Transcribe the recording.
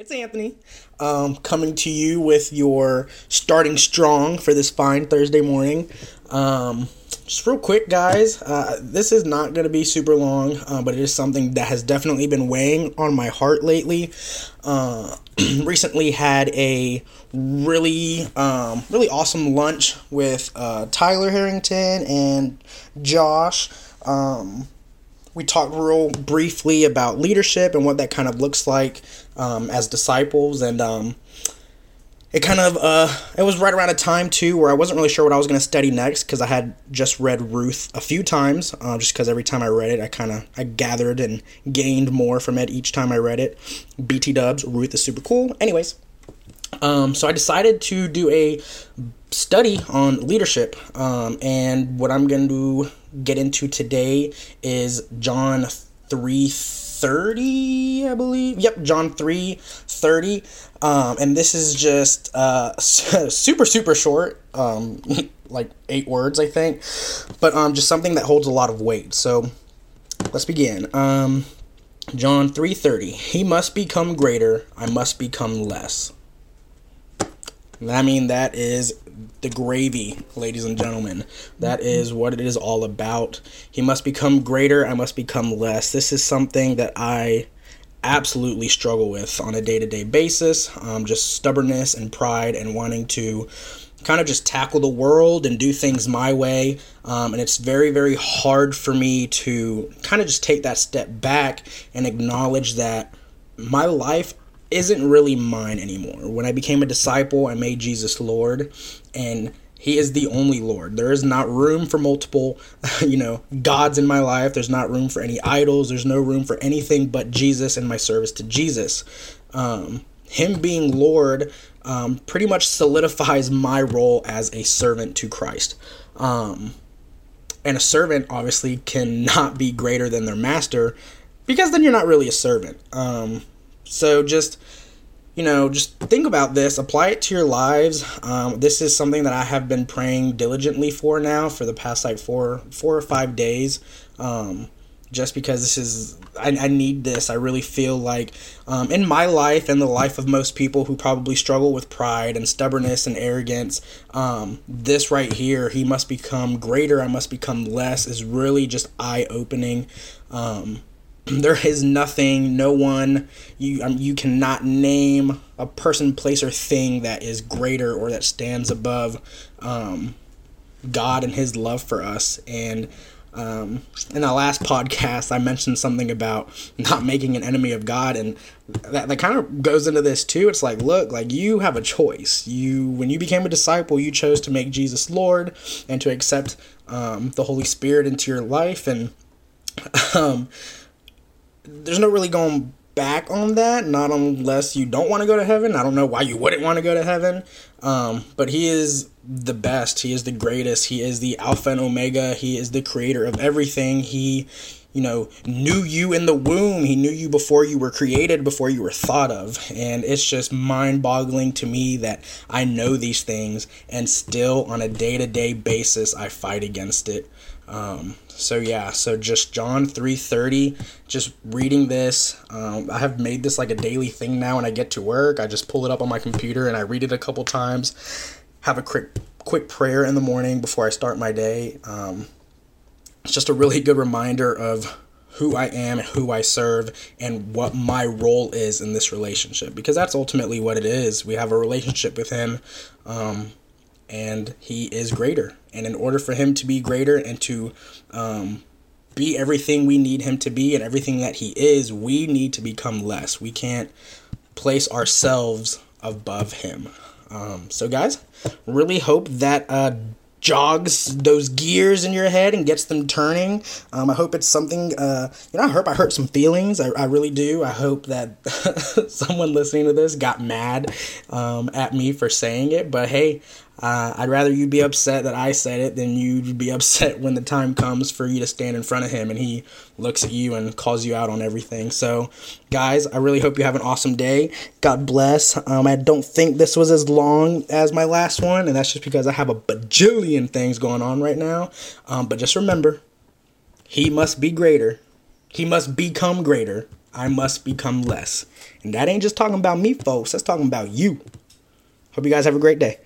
Anthony, um, coming to you with your starting strong for this fine Thursday morning. Um, just real quick, guys, uh, this is not going to be super long, uh, but it is something that has definitely been weighing on my heart lately. Uh, recently had a really, um, really awesome lunch with uh, Tyler Harrington and Josh. Um, we talked real briefly about leadership and what that kind of looks like um, as disciples and um, it kind of uh, it was right around a time too where i wasn't really sure what i was going to study next because i had just read ruth a few times uh, just because every time i read it i kind of i gathered and gained more from it each time i read it. Bt dubs ruth is super cool. Anyways um, so i decided to do a study on leadership um, and what i'm going to get into today is john 3 30 i believe. Yep john 3 30 um, and this is just uh, super super short um, like eight words i think. But um, just something that holds a lot of weight. So let's begin. Um, john 3.30 he must become greater. I must become less. I mean, that is the gravy, ladies and gentlemen. That is what it is all about. He must become greater, I must become less. This is something that I absolutely struggle with on a day to day basis. Um, just stubbornness and pride and wanting to kind of just tackle the world and do things my way. Um, and it's very, very hard for me to kind of just take that step back and acknowledge that my life isn't really mine anymore. When I became a disciple, I made Jesus Lord, and he is the only Lord. There is not room for multiple, you know, gods in my life. There's not room for any idols. There's no room for anything but Jesus and my service to Jesus. Um, him being Lord um, pretty much solidifies my role as a servant to Christ. Um, and a servant obviously cannot be greater than their master because then you're not really a servant. Um, so just you know, just think about this, apply it to your lives. Um, this is something that I have been praying diligently for now for the past like four, four or five days. Um, just because this is, I, I, need this. I really feel like um, in my life and the life of most people who probably struggle with pride and stubbornness and arrogance, um, this right here, he must become greater, I must become less, is really just eye opening. Um, there is nothing, no one, you um, you cannot name a person, place, or thing that is greater or that stands above um, God and His love for us. And um, in the last podcast, I mentioned something about not making an enemy of God, and that, that kind of goes into this too. It's like, look, like you have a choice. You, when you became a disciple, you chose to make Jesus Lord and to accept um, the Holy Spirit into your life, and um, there's no really going back on that, not unless you don't want to go to heaven. I don't know why you wouldn't want to go to heaven. Um, but he is the best. He is the greatest. He is the Alpha and Omega. He is the creator of everything. He, you know, knew you in the womb. He knew you before you were created, before you were thought of. And it's just mind boggling to me that I know these things and still on a day to day basis I fight against it. Um, so yeah, so just John 3:30, just reading this. Um, I have made this like a daily thing now when I get to work. I just pull it up on my computer and I read it a couple times. Have a quick quick prayer in the morning before I start my day. Um, it's just a really good reminder of who I am, who I serve, and what my role is in this relationship. Because that's ultimately what it is. We have a relationship with Him. Um, and he is greater. And in order for him to be greater and to um, be everything we need him to be and everything that he is, we need to become less. We can't place ourselves above him. Um, so, guys, really hope that uh, jogs those gears in your head and gets them turning. Um, I hope it's something, uh, you know, I hope I hurt some feelings. I, I really do. I hope that someone listening to this got mad um, at me for saying it. But hey, uh, I'd rather you be upset that I said it than you would be upset when the time comes for you to stand in front of him and he looks at you and calls you out on everything. So, guys, I really hope you have an awesome day. God bless. Um, I don't think this was as long as my last one, and that's just because I have a bajillion things going on right now. Um, but just remember, he must be greater. He must become greater. I must become less. And that ain't just talking about me, folks. That's talking about you. Hope you guys have a great day.